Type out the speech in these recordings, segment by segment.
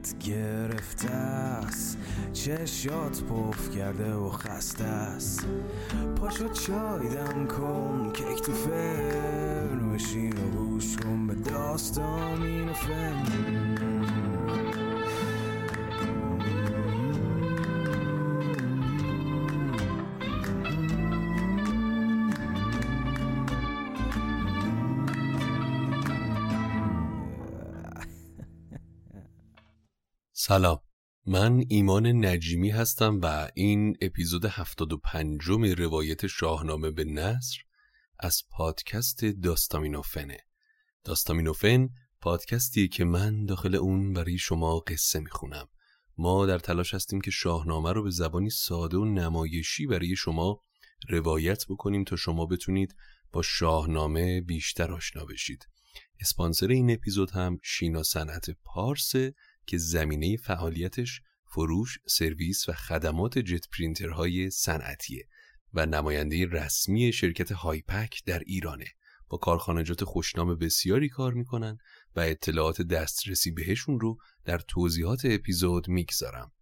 حالت گرفته است چشات پف کرده و خسته است پاشو چای دم کن کیک تو فرن بشین و گوش کن به داستان این فن. سلام. من ایمان نجیمی هستم و این اپیزود 75 روایت شاهنامه به نصر از پادکست داستامینوفنه. داستامینوفن پادکستی که من داخل اون برای شما قصه می‌خونم. ما در تلاش هستیم که شاهنامه رو به زبانی ساده و نمایشی برای شما روایت بکنیم تا شما بتونید با شاهنامه بیشتر آشنا بشید. اسپانسر این اپیزود هم شینا صنعت پارسه که زمینه فعالیتش فروش، سرویس و خدمات جت پرینترهای صنعتیه و نماینده رسمی شرکت هایپک در ایرانه. با کارخانجات خوشنام بسیاری کار می‌کنن و اطلاعات دسترسی بهشون رو در توضیحات اپیزود می‌گذارم.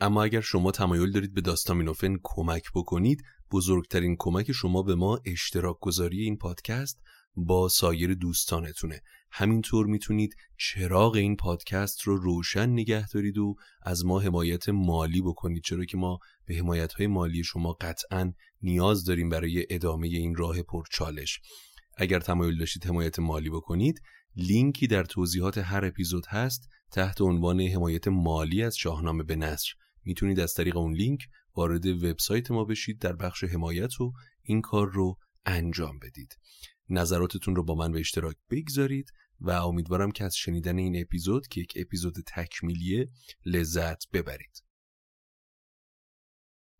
اما اگر شما تمایل دارید به داستامینوفن کمک بکنید بزرگترین کمک شما به ما اشتراک گذاری این پادکست با سایر دوستانتونه. همینطور می‌تونید چراغ این پادکست رو روشن نگه دارید و از ما حمایت مالی بکنید. چرا که ما به حمایت های مالی شما قطعا نیاز داریم برای ادامه این راه پرچالش. اگر تمایل داشتید حمایت مالی بکنید لینکی در توضیحات هر اپیزود هست تحت عنوان حمایت مالی از شاهنامه به نصر می‌تونید از طریق اون لینک وارد وبسایت ما بشید در بخش حمایت و این کار رو انجام بدید. نظراتتون رو با من به اشتراک بگذارید و امیدوارم که از شنیدن این اپیزود که یک اپیزود تکمیلیه لذت ببرید.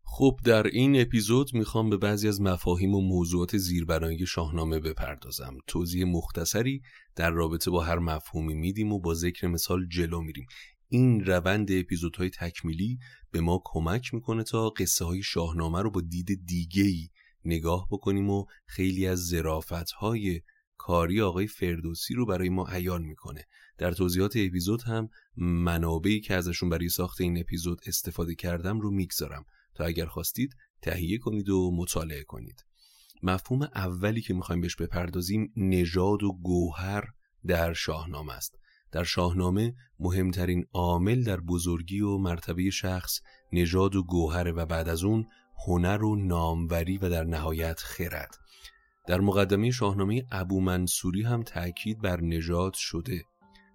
خب در این اپیزود می‌خوام به بعضی از مفاهیم و موضوعات زیربنایی شاهنامه بپردازم. توضیح مختصری در رابطه با هر مفهومی میدیم و با ذکر مثال جلو میریم. این روند اپیزودهای تکمیلی به ما کمک می‌کنه تا قصه های شاهنامه رو با دید دیگهی نگاه بکنیم و خیلی از زرافت های کاری آقای فردوسی رو برای ما عیان می‌کنه. در توضیحات اپیزود هم منابعی که ازشون برای ساخت این اپیزود استفاده کردم رو می‌گذارم. تا اگر خواستید تهیه کنید و مطالعه کنید. مفهوم اولی که می‌خوایم بهش بپردازیم نژاد و گوهر در شاهنامه است. در شاهنامه مهمترین عامل در بزرگی و مرتبه شخص نژاد و گوهره و بعد از اون هنر و ناموری و در نهایت خرد. در مقدمه شاهنامه ابو منصوری هم تأکید بر نژاد شده.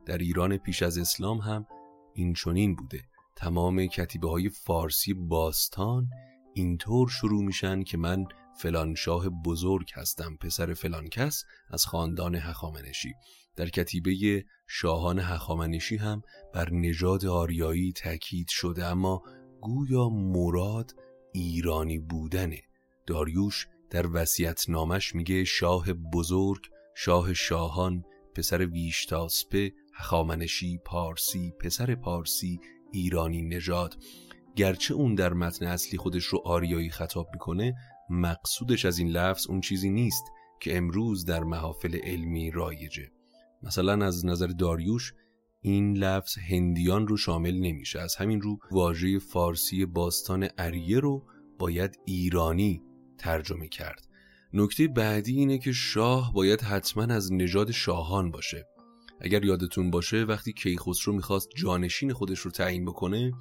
در ایران پیش از اسلام هم این چنین بوده. تمام کتیبه های فارسی باستان اینطور شروع میشن که من فلان شاه بزرگ هستم پسر فلان کس از خاندان هخامنشی. در کتیبه شاهان هخامنشی هم بر نژاد آریایی تاکید شده اما گویا مراد ایرانی بودنه داریوش در وسیعت نامش میگه شاه بزرگ شاه شاهان پسر ویشتاسپه هخامنشی پارسی پسر پارسی ایرانی نژاد. گرچه اون در متن اصلی خودش رو آریایی خطاب می‌کنه مقصودش از این لفظ اون چیزی نیست که امروز در محافل علمی رایجه. مثلا از نظر داریوش این لفظ هندیان رو شامل نمیشه. از همین رو واژه فارسی باستان اریه رو باید ایرانی ترجمه کرد. نکته بعدی اینه که شاه باید حتما از نژاد شاهان باشه. اگر یادتون باشه وقتی کیخسرو می‌خواست جانشین خودش رو تعیین بکنه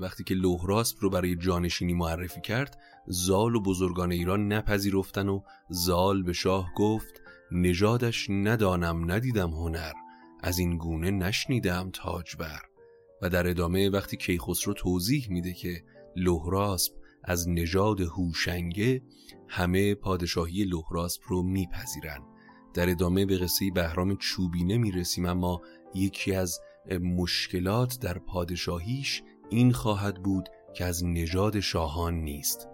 وقتی که لوهراسپ رو برای جانشینی معرفی کرد زال و بزرگان ایران نپذیرفتن و زال به شاه گفت نژادش ندانم ندیدم هنر. از این گونه نشنیدم تاج بر و در ادامه وقتی کیخسرو توضیح میده که لوهراسپ از نژاد هوشنگه همه پادشاهی لوهراسپ رو میپذیرن. در ادامه به قصه بهرام چوبینه می‌رسیم اما یکی از مشکلات در پادشاهیش این خواهد بود که از نژاد شاهان نیست.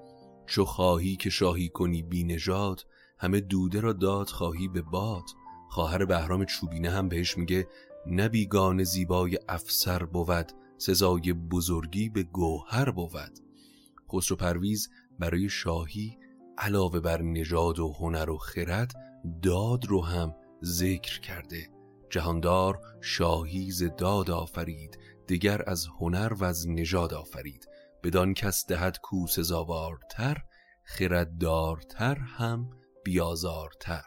چو خواهی که شاهی کنی بی نژاد همه دوده را داد خواهی به باد. خواهر بهرام چوبینه هم بهش میگه نبیگان زیبای افسر بود سزای بزرگی به گوهر بود. خسرو پرویز برای شاهی علاوه بر نژاد و هنر و خرد داد رو هم ذکر کرده. جهاندار شاهی ز داد آفرید دیگر از هنر و از نژاد آفرید. بدان کس دهد کو سزاوارتر خرددارتر هم بیازارتر.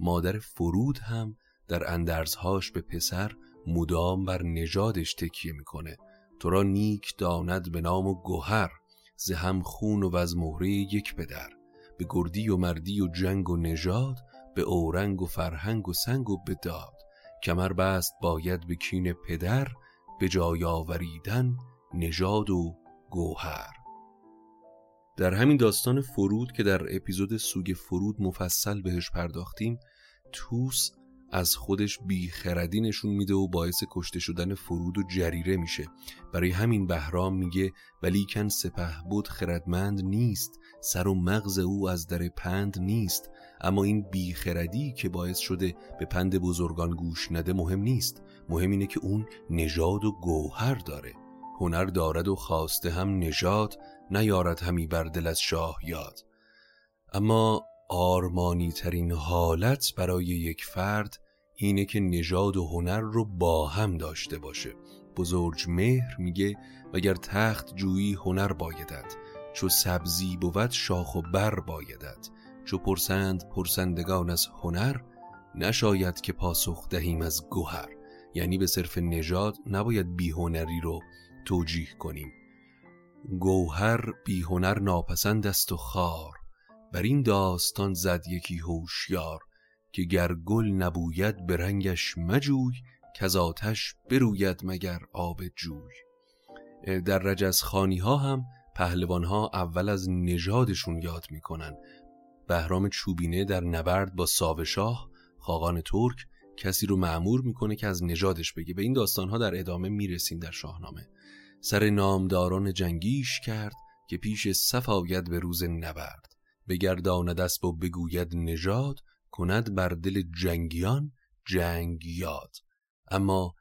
مادر فرود هم در اندرزهاش به پسر مدام بر نژادش تکیه می‌کنه. تو را نیک داند به نام و گوهر ز هم خون و از مهره یک پدر. به گردی و مردی و جنگ و نژاد به اورنگ و فرهنگ و سنگ و بداد کمر بست باید به کین پدر به جای آوریدن نژاد و گوهر. در همین داستان فرود که در اپیزود سوگ فرود مفصل بهش پرداختیم توس از خودش بیخردی نشون میده و باعث کشته شدن فرود و جریره میشه. برای همین بهرام میگه ولیکن سپه بود خردمند نیست سر و مغز او از در پند نیست اما این بیخردی که باعث شده به پند بزرگان گوش نده مهم نیست. مهم اینه که اون نژاد و گوهر داره. هنر دارد و خواسته هم نژاد نیارد همی بر دل از شاه یاد. اما آرمانی ترین حالت برای یک فرد اینه که نژاد و هنر رو با هم داشته باشه. بزرگ مهر میگه وگر تخت جویی هنر بایدد چو سبزی بود شاخ و بر بایدد چو پرسند پرسندگان از هنر نشاید که پاسخ دهیم از گوهر. یعنی به صرف نژاد نباید بیهنری رو توجیه کنیم. گوهر بیهنر ناپسند است و خار. بر این داستان زد یکی هوشیار که گر گل نبوید به رنگش مجوی که آتش بروید مگر آب جوی. در رجز خانی ها هم پهلوان ها اول از نژادشون یاد می‌کنن. بهرام چوبینه در نبرد با ساوشاه خاقان ترک کسی رو معمور می‌کنه که از نژادش بگه. به این داستان ها در ادامه می‌رسیم در شاهنامه. سر نامداران جنگیش کرد که پیش صف آید به روز نبرد. بگرداند اسب و بگوید نژاد کند بر دل جنگیان جنگ یاد اما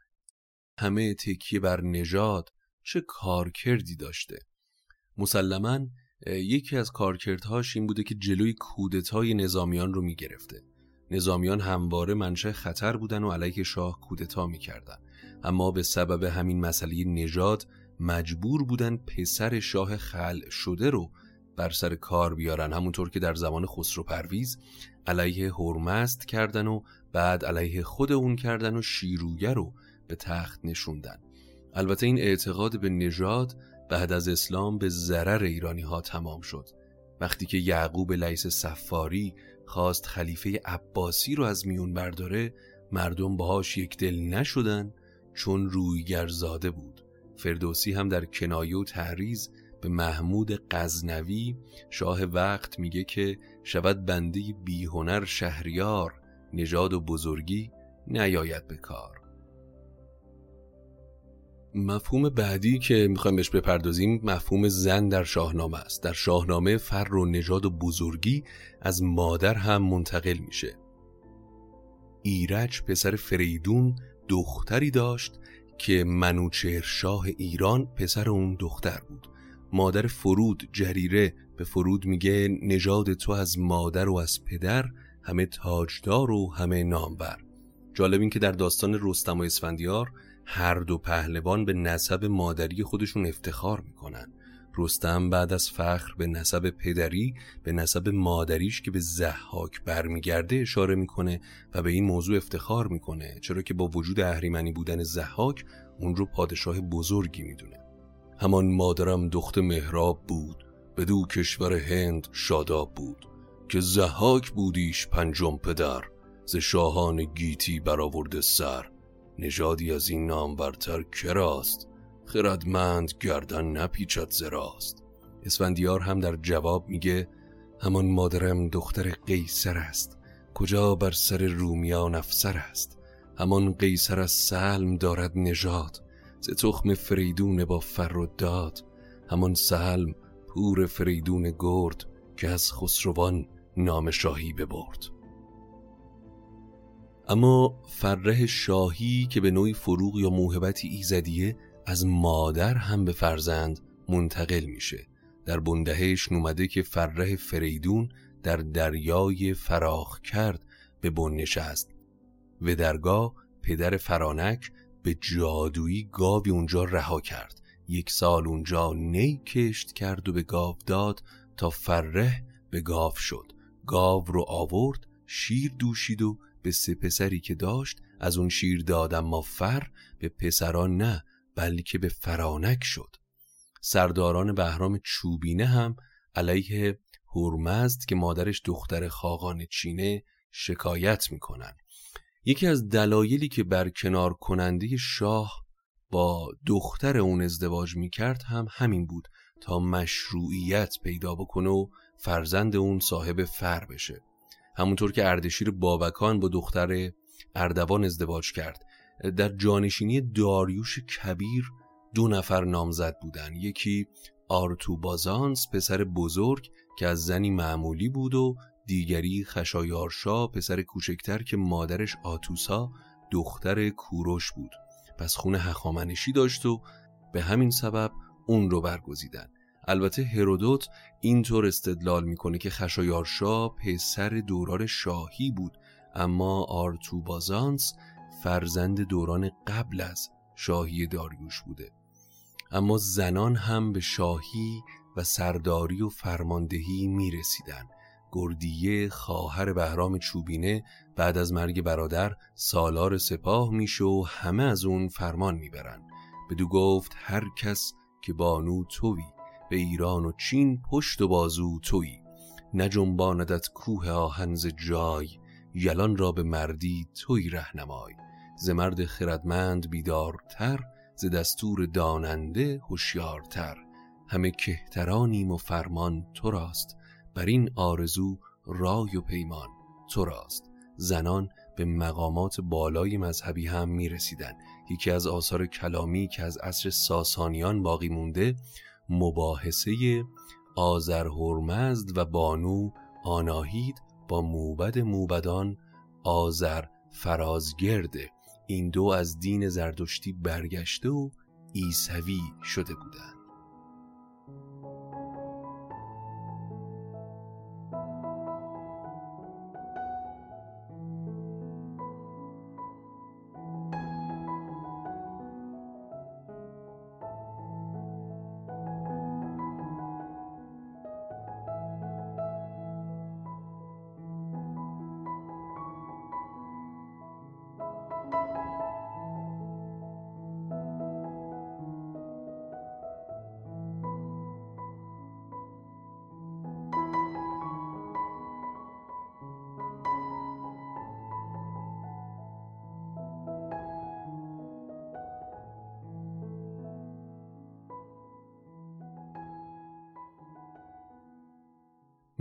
همه تکیه بر نژاد چه کارکردی داشته؟ مسلما یکی از کارکردهاش این بوده که جلوی کودتای نظامیان رو می‌گرفته. نظامیان همواره منشه خطر بودن و علیه شاه کودتا می‌کردن. اما به سبب همین مسئله نژاد مجبور بودن پسر شاه خل شده رو بر سر کار بیارن. همونطور که در زمان خسرو پرویز علیه هرمست کردن و بعد علیه خود اون کردن و شیرویه رو به تخت نشوندن. البته این اعتقاد به نژاد بعد از اسلام به ضرر ایرانی ها تمام شد. وقتی که یعقوب لیس سفاری خواست خلیفه عباسی رو از میون برداره مردم باهاش یک دل نشدن چون رویگرزاده بود. فردوسی هم در کنایه و تعریز به محمود غزنوی شاه وقت میگه که شود بنده بیهنر شهریار نژاد و بزرگی نیاید به کار. مفهوم بعدی که می‌خوایم بهش بپردازیم مفهوم زن در شاهنامه است. در شاهنامه فر و نژاد و بزرگی از مادر هم منتقل میشه. ایرج پسر فریدون دختری داشت که منوچهر شاه ایران پسر اون دختر بود. مادر فرود جریره به فرود میگه نژاد تو از مادر و از پدر همه تاجدار و همه نامور. جالب این که در داستان رستم و اسفندیار هر دو پهلوان به نسب مادری خودشون افتخار می‌کنن. رستم بعد از فخر به نسب پدری به نسب مادریش که به زحاک برمیگرده اشاره می‌کنه و به این موضوع افتخار می‌کنه. چرا که با وجود اهریمنی بودن زحاک اون رو پادشاه بزرگی می‌دونه. همان مادرم دخت مهراب بود به دو کشور هند شاداب بود. که زحاک بودیش پنجم پدر ز شاهان گیتی برآورده سر. نژادی از این نام برتر کراست؟ خردمند گردن نپیچد زراست اسفندیار هم در جواب میگه همان مادرم دختر قیصر است. کجا بر سر رومیان افسر است؟ همان قیصر از سلم دارد نژاد. ز تخم فریدون با فر و داد. همان سلم پور فریدون گرد که از خسروان نام شاهی ببرد. اما فره شاهی که به نوعی فروغ یا موهبتی ایزدیه از مادر هم به فرزند منتقل میشه. در بندهش نومده که فره فریدون در دریای فراخ کرد به بن نشست. و درگاه پدر فرانک به جادویی گاوی اونجا رها کرد. یک سال اونجا نی کشت کرد و به گاو داد تا فره به گاو شد. گاو رو آورد شیر دوشید و به سه پسری که داشت از اون شیر دادم ما فر به پسران نه. بلکه به فرانک شد. سرداران بهرام چوبینه هم علیه هرمزد که مادرش دختر خاقان چینه شکایت می‌کنن. یکی از دلایلی که برکنار کننده شاه با دختر اون ازدواج می‌کرد هم همین بود تا مشروعیت پیدا بکنه و فرزند اون صاحب فر بشه. همونطور که اردشیر بابکان با دختر اردوان ازدواج کرد. در جانشینی داریوش کبیر دو نفر نامزد بودن. یکی آرتوبازانس پسر بزرگ که از زنی معمولی بود و دیگری خشایارشا پسر کوچکتر که مادرش آتوسا دختر کوروش بود. پس خونه هخامنشی داشت و به همین سبب اون رو برگزیدن. البته هرودوت اینطور استدلال می‌کنه که خشایارشا پسر دوران شاهی بود. اما آرتوبازانس فرزند دوران قبل از شاهی داریوش بوده. اما زنان هم به شاهی و سرداری و فرماندهی می رسیدن گردیه خواهر بهرام چوبینه بعد از مرگ برادر سالار سپاه میشه و همه از اون فرمان می‌برن. بدو گفت هر کس که بانو توی به ایران و چین پشت و بازو توی نجنباندت کوه آهنز جای یلان را به مردی توی رهنمای. ز مرد خردمند بیدارتر ز دستور داننده هوشیارتر همه کهترانیم و فرمان تو راست بر این آرزو رای و پیمان تو راست زنان به مقامات بالای مذهبی هم می رسیدن. یکی از آثار کلامی که از عصر ساسانیان باقی مونده مباحثه آذر هرمزد و بانو آناهید با موبد موبدان آذر فرازگرده این دو از دین زردشتی برگشته و عیسوی شده بودند.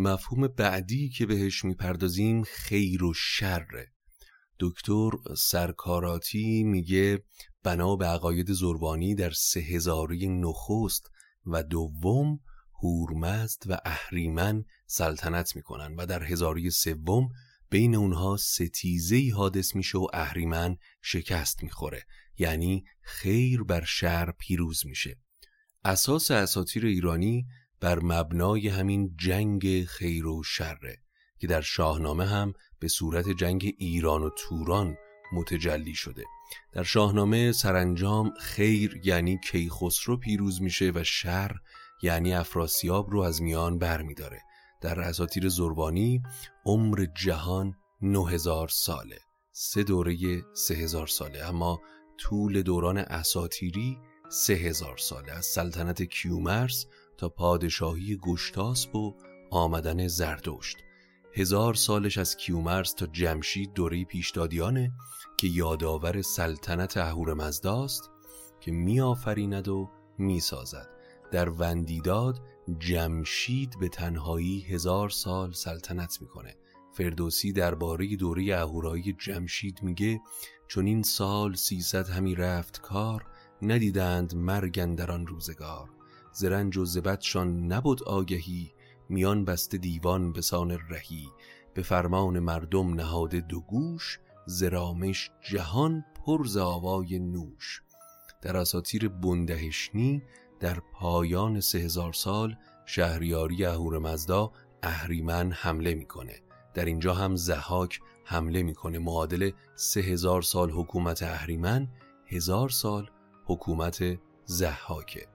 مفهوم بعدی که بهش می‌پردازیم خیر و شره. دکتر سرکاراتی میگه بنا به عقاید زربانی در سه هزاری نخست و دوم هورمزد و اهریمن سلطنت می‌کنن و در هزاری سوم بین اونها ستیزه حادث میشه و اهریمن شکست می‌خوره. یعنی خیر بر شر پیروز میشه. اساس اساتیر ایرانی بر مبنای همین جنگ خیر و شره که در شاهنامه هم به صورت جنگ ایران و توران متجلی شده. در شاهنامه سرانجام خیر یعنی کیخسرو پیروز میشه و شر یعنی افراسیاب رو از میان بر میداره در اساتیر زربانی عمر جهان 9000 ساله. سه دوره سه هزار ساله. اما طول دوران سه هزار ساله. از سلطنت کیومرس تا پادشاهی گشتاسب و آمدن زردشت. هزار سالش از کیومرس تا جمشید دوره پیشدادیانه که یادآور سلطنت اهورامزداست که میآفریند و می‌سازد. در وندیداد جمشید به تنهایی هزار سال سلطنت می‌کنه. فردوسی درباره دوره اهورایی جمشید میگه چون این سال سیصد همی رفت کار ندیدند مرگن در آن روزگار. زرنج و زبدشان نبود آگهی میان بسته دیوان به سان رهی. به فرمان مردم نهاده دو گوش زرامش جهان پر ز آوای نوش. در اساطیر بندهشنی در پایان سه هزار سال شهریاری اهورامزدا اهریمن حمله می‌کنه. در اینجا هم زحاک حمله می‌کنه. معادل سه هزار سال حکومت اهریمن هزار سال حکومت زحاکه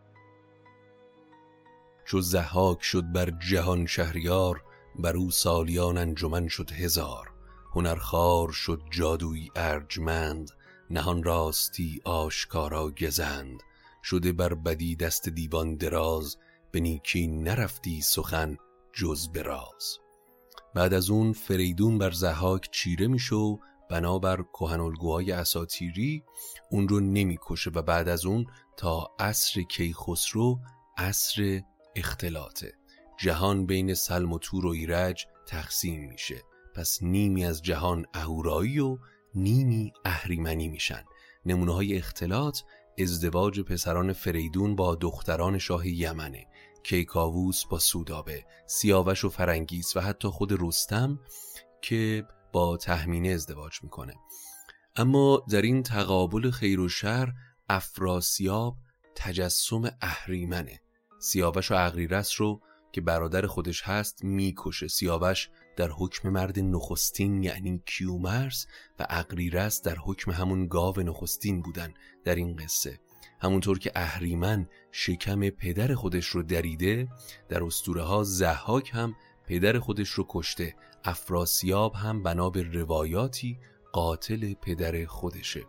چو زحاک شد بر جهان شهریار بر او سالیان انجمن شد هزار. هنرخوار شد جادوی ارجمند نهان راستی آشکارا گزند. شده بر بدی دست دیوان دراز به نیکی نرفتی سخن جز براز بعد از اون فریدون بر زحاک چیره میشه و بنابر کهنالگوهای اساتیری اون رو نمی‌کشه و بعد از اون تا عصر کیخسرو عصر اختلاطه. جهان بین سلم و تور و ایرج تقسیم میشه. پس نیمی از جهان اهورایی و نیمی اهریمنی میشن. نمونه های اختلاط ازدواج پسران فریدون با دختران شاه یمنه. کیکاووس با سودابه. سیاوش و فرنگیس و حتی خود رستم که با تهمینه ازدواج می‌کنه. اما در این تقابل خیر و شر افراسیاب تجسم اهریمنه. سیاوش و اغریرس رو که برادر خودش هست می‌کشه. سیاوش در حکم مرد نخستین یعنی کیومرس و اقریرس در حکم همون گاو نخستین بودن در این قصه. همونطور که اهریمن شکم پدر خودش رو دریده در اسطوره ها زحاک هم پدر خودش رو کشته. افراسیاب هم بنا به روایاتی قاتل پدر خودشه.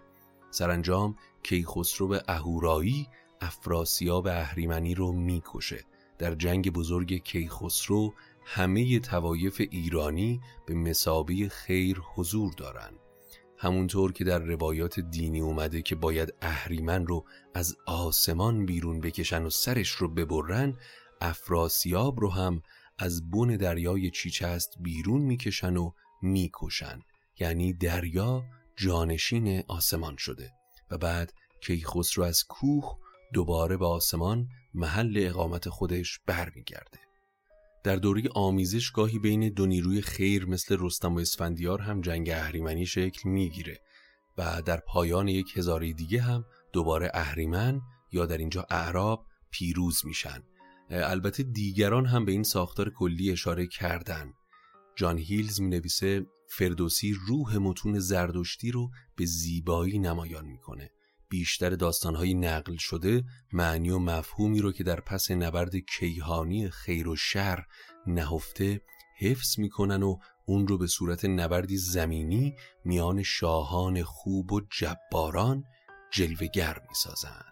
سرانجام کیخسرو اهورایی افراسیاب اهریمنی رو می‌کشه. در جنگ بزرگ کیخسرو همه توایف ایرانی به مسابه خیر حضور دارند همونطور که در روایات دینی اومده که باید اهریمن رو از آسمان بیرون بکشن و سرش رو ببرن افراسیاب رو هم از بن دریای چیچست بیرون می‌کشن و می‌کشن. یعنی دریا جانشین آسمان شده. و بعد کیخسرو از کوه دوباره به آسمان محل اقامت خودش برمیگرده. در دوری آمیزش گاهی بین دو نیروی خیر مثل رستم و اسفندیار هم جنگ اهریمنی شکل می‌گیره و در پایان یک هزاره دیگه هم دوباره اهریمن یا در اینجا اعراب پیروز میشن. البته دیگران هم به این ساختار کلی اشاره کردن. جان هیلز می نویسه فردوسی روح متون زردشتی رو به زیبایی نمایان می‌کنه. بیشتر داستانهایی نقل شده معنی و مفهومی رو که در پس نبرد کیهانی خیر و شر نهفته حفظ می‌کنن و اون رو به صورت نبردی زمینی میان شاهان خوب و جباران جلوگر می‌سازن.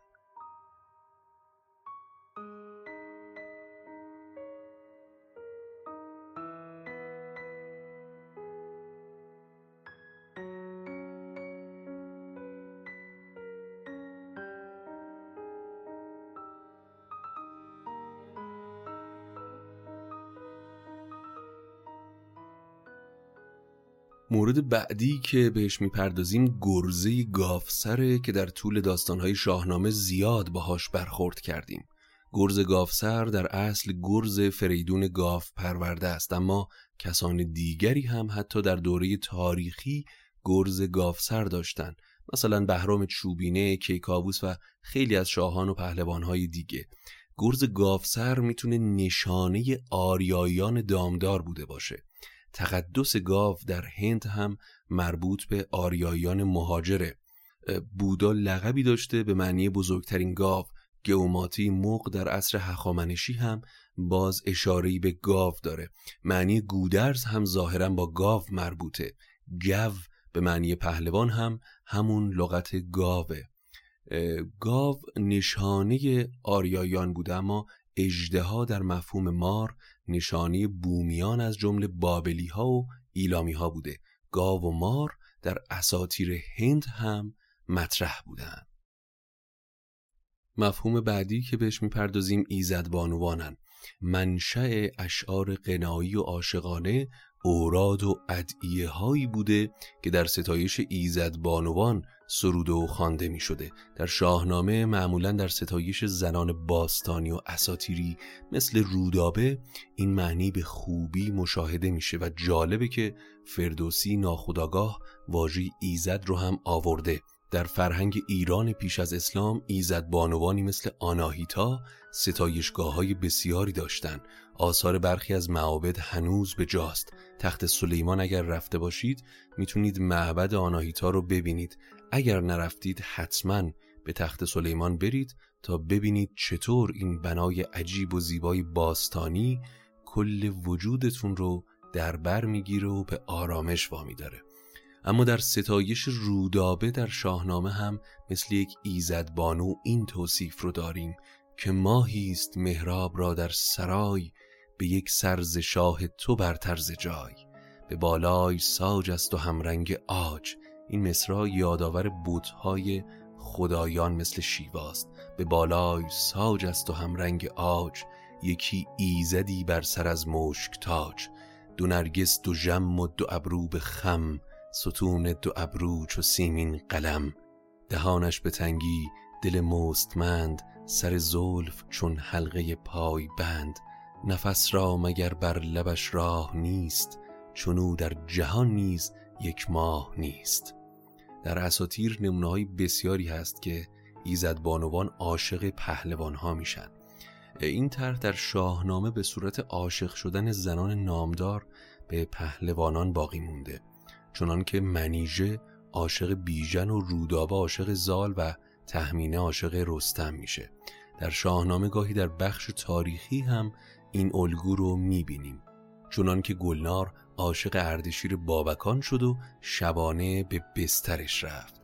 مورد بعدی که بهش می‌پردازیم گرزه گافسره که در طول داستانهای شاهنامه زیاد باهاش برخورد کردیم. گرز گاوسر در اصل گرز فریدون گاف پرورده است اما کسان دیگری هم حتی در دوره تاریخی گرز گاوسر داشتند مثلا بهرام چوبینه، کیکاووس و خیلی از شاهان و پهلوانهای دیگه. گرز گاوسر می‌تونه نشانه آریایان دامدار بوده باشه. تقدس گاو در هند هم مربوط به آریایان مهاجره. بودا لقبی داشته به معنی بزرگترین گاو. گوماتی مق در عصر هخامنشی هم باز اشارهی به گاو داره. معنی گودرز هم ظاهرا با گاو مربوطه. گو به معنی پهلوان هم همون لغت گاوه. گاو نشانه آریایان بوده اما اجدها در مفهوم مار نشانه بومیان از جمله بابلی ها و ایلامی ها بوده. گاو و مار در اساتیر هند هم مطرح بودن مفهوم بعدی که بهش می‌پردازیم ایزد بانوانن. منشأ اشعار قنایی و عاشقانه اوراد و ادعیه هایی بوده که در ستایش ایزد بانوان سروده و خوانده می شده در شاهنامه معمولا در ستایش زنان باستانی و اساتیری مثل رودابه این معنی به خوبی مشاهده میشه و جالبه که فردوسی ناخداگاه واژه ایزد رو هم آورده در فرهنگ ایران پیش از اسلام ایزد بانوانی مثل آناهیتا ستایشگاه های بسیاری داشتند. آثار برخی از معابد هنوز به جاست. تخت سلیمان اگر رفته باشید می‌تونید معبد آناهیتا رو ببینید. اگر نرفتید حتما به تخت سلیمان برید تا ببینید چطور این بنای عجیب و زیبای باستانی کل وجودتون رو در بر می‌گیره و به آرامش وامی داره. اما در ستایش رودابه در شاهنامه هم مثل یک ایزد بانو این توصیف رو داریم که ماهی است مهراب را در سرای به یک سرز شاه تو بر طرز جای به بالای ساج است و همرنگ آج این مصرا یادآور بوتهای خدایان مثل شیواست. به بالای ساج است و همرنگ آج یکی ایزدی بر سر از مشک تاج. دو نرگس دو جم و دو ابرو به خم ستون دو ابرو چو سیمین قلم. دهانش به تنگی دل مستمند سر زلف چون حلقه پای بند. نفس را مگر بر لبش راه نیست چونو در جهان نیز یک ماه نیست. در اساتیر نمونه بسیاری هست که ایزد بانوان عاشق پهلوان ها میشن. این طرح در شاهنامه به صورت عاشق شدن زنان نامدار به پهلوانان باقی مونده چنان که منیژه عاشق بیژن و رودابه عاشق زال و تهمینه عاشق رستم میشه. در شاهنامه گاهی در بخش تاریخی هم این الگو رو می‌بینیم. چنان که گلنار عاشق اردشیر بابکان شد و شبانه به بسترش رفت.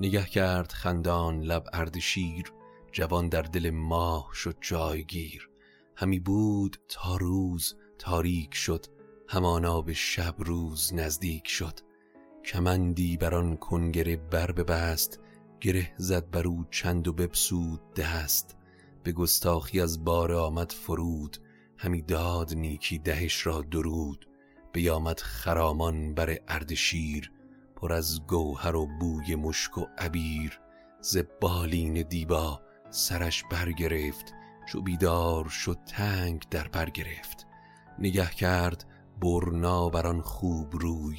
نگه کرد خندان لب اردشیر جوان در دل ماه شد جایگیر. همی بود تا روز تاریک شد همانا به شب روز نزدیک شد. کمندی بر آن کنگره بر ببست گره زد بر او چند و بپسود دست. به گستاخی از بار آمد فرود همی داد نیکی دهش را درود. بیامد خرامان بر اردشیر پر از گوهر و بوی مشک و عبیر. ز بالین دیبا سرش برگرفت چو بیدار شد تنگ در بر گرفت. نگه کرد برنا بر آن خوب روی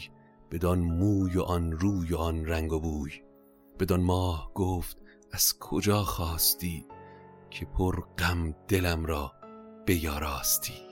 بدان موی و آن روی و آن رنگ و بوی. بدان ماه گفت از کجا خواستی که پر غم دلم را بیاراستی؟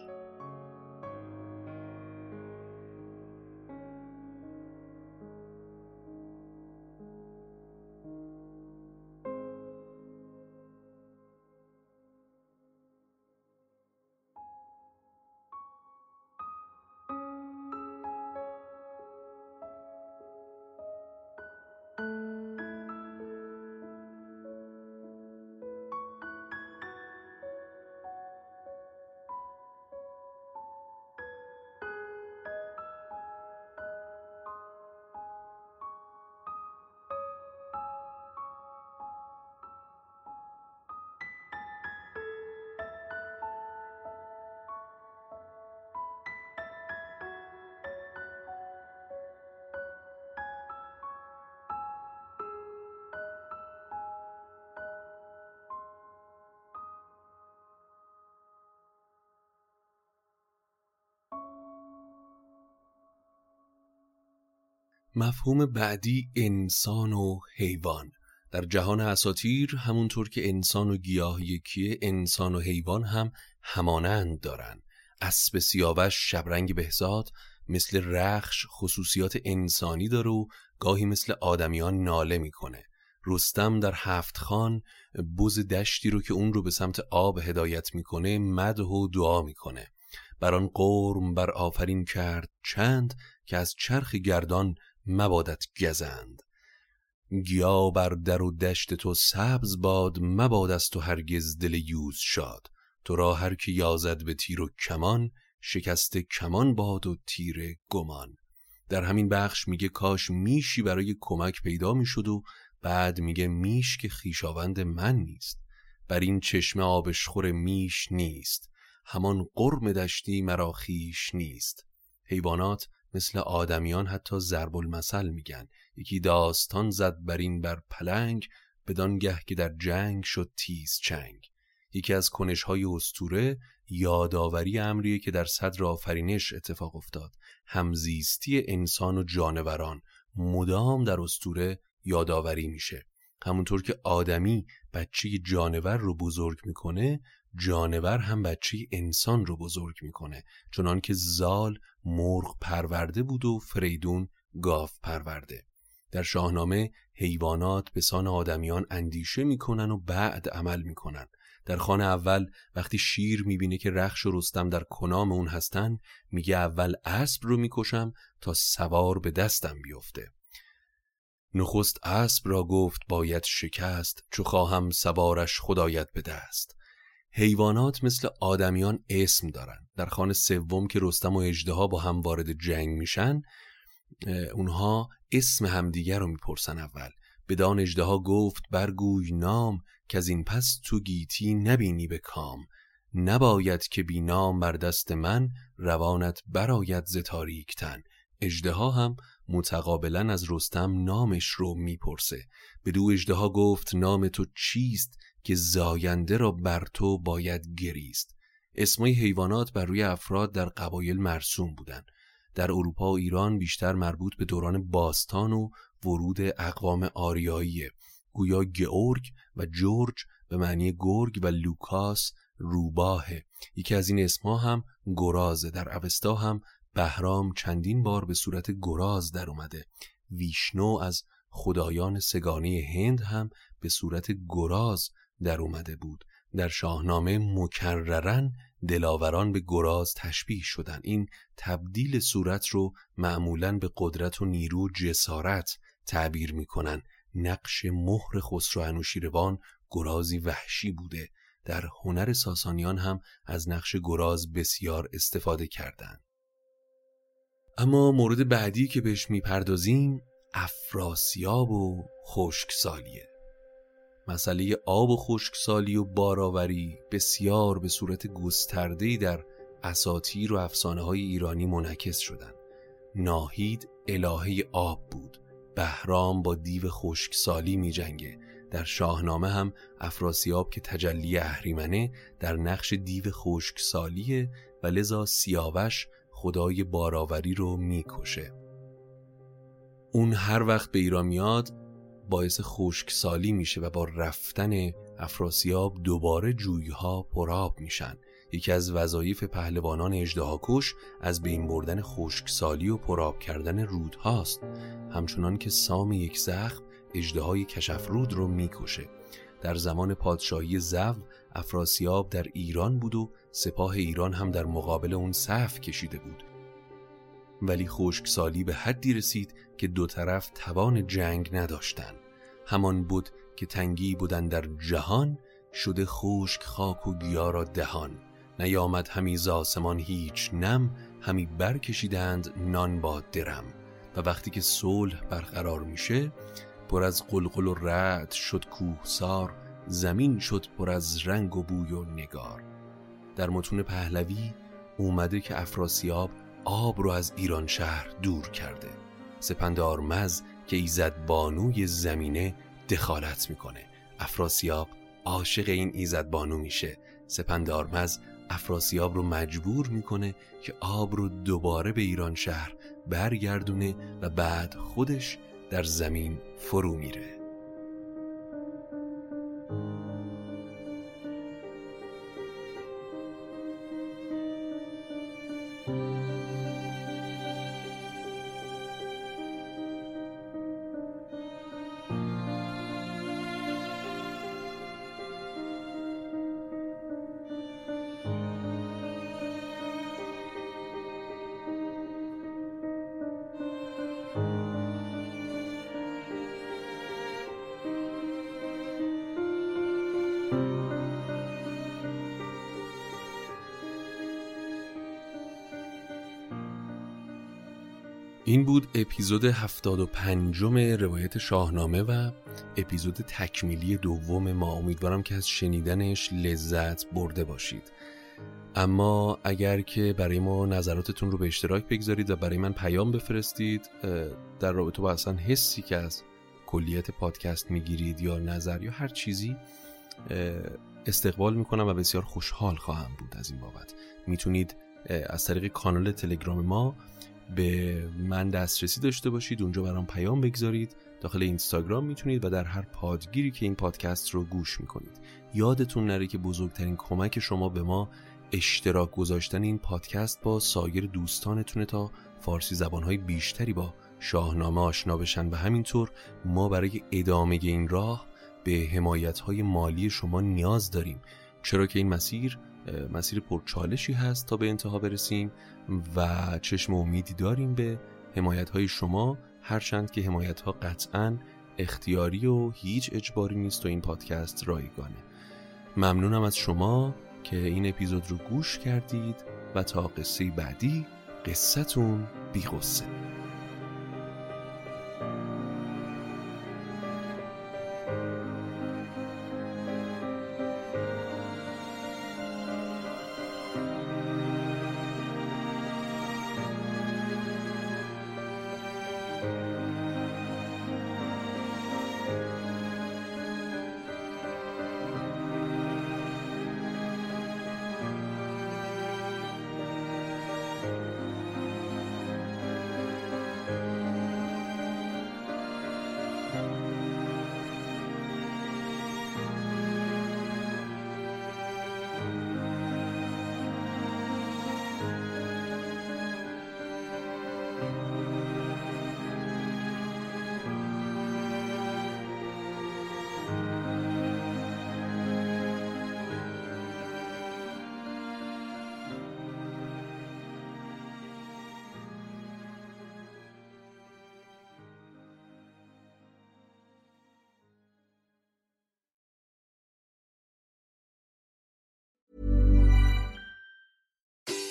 مفهوم بعدی انسان و حیوان. در جهان اساتیر همونطور که انسان و گیاه یکیه انسان و حیوان هم همانند دارن. اسب سیاوش شبرنگ بهزاد مثل رخش خصوصیات انسانی داره و گاهی مثل آدمیان ناله می‌کنه. رستم در هفت خان بز دشتی رو که اون رو به سمت آب هدایت می‌کنه مده و دعا می‌کنه. بر آن قرم بر آفرین کرد چند که از چرخ گردان مبادت گزند. گیا بر در و دشت تو سبز باد مباد از تو هرگز دل یوز شاد. تو را هر که یازد به تیر و کمان شکست کمان باد و تیر گمان. در همین بخش میگه کاش میشی برای کمک پیدا می‌شد و بعد میگه میش که خیشاوند من نیست. بر این چشمه آبشخور میش نیست. همان قرم دشتی مرا خیش نیست. حیوانات مثل آدمیان حتی ضرب المثل میگن. یکی داستان زد بر این بر پلنگ بدانگه که در جنگ شد تیز چنگ. یکی از کنشهای استوره یادآوری امریه که در صدر آفرینش اتفاق افتاد. همزیستی انسان و جانوران مدام در استوره یادآوری میشه. همونطور که آدمی بچه جانور رو بزرگ می‌کنه جانور هم بچه انسان رو بزرگ می‌کنه. چنان که زال مرغ پرورده بود و فریدون گاف پرورده. در شاهنامه حیوانات به سان آدمیان اندیشه می‌کنن و بعد عمل می‌کنن. در خانه اول وقتی شیر می‌بینه که رخش و رستم در کنام اون هستن میگه اول اسب رو می‌کشم تا سوار به دستم بیفته. نخست اسب را گفت باید شکست چو خواهم سوارش خدایت به دست. حیوانات مثل آدمیان اسم دارن. در خانه سوم که رستم و اجدها با هم وارد جنگ میشن اونها اسم همدیگر رو می‌پرسن اول. بدان اجدها گفت برگوی نام که از این پس تو گیتی نبینی به کام. نباید که بینام بر دست من روانت براید ز تاریک تن. اجدها هم متقابلا از رستم نامش رو می‌پرسه. دو اجدها گفت نام تو چیست؟ که زاینده را بر تو باید گریست. اسمای حیوانات بر روی افراد در قبایل مرسوم بودند در اروپا و ایران بیشتر مربوط به دوران باستان و ورود اقوام آریایی گویا گئورگ و جورج به معنی گرگ و لوکاس روباهه. یکی از این اسمها هم گرازه. در اوستا هم بهرام چندین بار به صورت گراز در اومده. ویشنو از خدایان سگانه هند هم به صورت گراز در اومده بود. در شاهنامه مکررن دلاوران به گراز تشبیه شدن این تبدیل صورت رو معمولا به قدرت و نیرو و جسارت تعبیر می‌کنن نقش مهر خسرو انوشیروان گرازی وحشی بوده. در هنر ساسانیان هم از نقش گراز بسیار استفاده کردند. اما مورد بعدی که بهش می‌پردازیم افراسیاب و خشکسالیه. مسئله آب و خشکسالی و باراوری بسیار به صورت گسترده‌ای در اساطیر و افسانه های ایرانی منعکس شدند. ناهید الهه آب بود بهرام با دیو خشکسالی می جنگه. در شاهنامه هم افراسیاب که تجلی اهریمنه در نقش دیو خشکسالیه و لذا سیاوش خدای باراوری رو می‌کشه اون هر وقت به ایران میاد باعث خشکسالی میشه و با رفتن افراسیاب دوباره جویها پراب میشن. یکی از وظایف پهلوانان اجدهاکش از بین بردن خشکسالی و پراب کردن رودهاست همچنان که سام یک زخم اجدهای کشفرود رو می‌کشه. در زمان پادشاهی زو افراسیاب در ایران بود و سپاه ایران هم در مقابل اون صف کشیده بود. ولی خشکسالی به حدی رسید که دو طرف توان جنگ نداشتند همان بود که تنگی بودن در جهان شده خشک خاک و گیا را دهان. نیامد همی زاسمان هیچ نم همی برکشیدند نان با درم. و وقتی که صلح برقرار میشه پر از قلقل و رعد شد کوهسار زمین شد پر از رنگ و بوی و نگار. در متون پهلوی اومده که افراسیاب آب رو از ایران شهر دور کرده. سپندار مز که ایزد بانوی زمینه دخالت می‌کنه. افراسیاب عاشق این ایزد بانو میشه. سپندارمز افراسیاب رو مجبور می‌کنه که آب رو دوباره به ایران شهر برگردونه و بعد خودش در زمین فرو میره. این بود اپیزود 75 روایت شاهنامه و اپیزود تکمیلی دوم ما. امیدوارم که از شنیدنش لذت برده باشید. اما اگر که برای ما نظراتتون رو به اشتراک بگذارید و برای من پیام بفرستید در رابطه با اصلا حسی که از کلیت پادکست می‌گیرید یا نظر یا هر چیزی استقبال می‌کنم و بسیار خوشحال خواهم بود از این بابت. می‌تونید از طریق کانال تلگرام ما به من دسترسی داشته باشید اونجا برام پیام بگذارید. داخل اینستاگرام می‌تونید و در هر پادگیری که این پادکست رو گوش می‌کنید. یادتون نره که بزرگترین کمک شما به ما اشتراک گذاشتن این پادکست با سایر دوستانتونه تا فارسی زبانهای بیشتری با شاهنامه آشنا بشن. و همینطور ما برای ادامه این راه به حمایت مالی شما نیاز داریم. چرا که این مسیر مسیر پرچالشی هست تا به انتها برسیم و چشم امیدی داریم به حمایت های شما هرچند که حمایت ها قطعا اختیاری و هیچ اجباری نیست و این پادکست رایگانه. ممنونم از شما که این اپیزود رو گوش کردید و تا قصه بعدی قصتون بی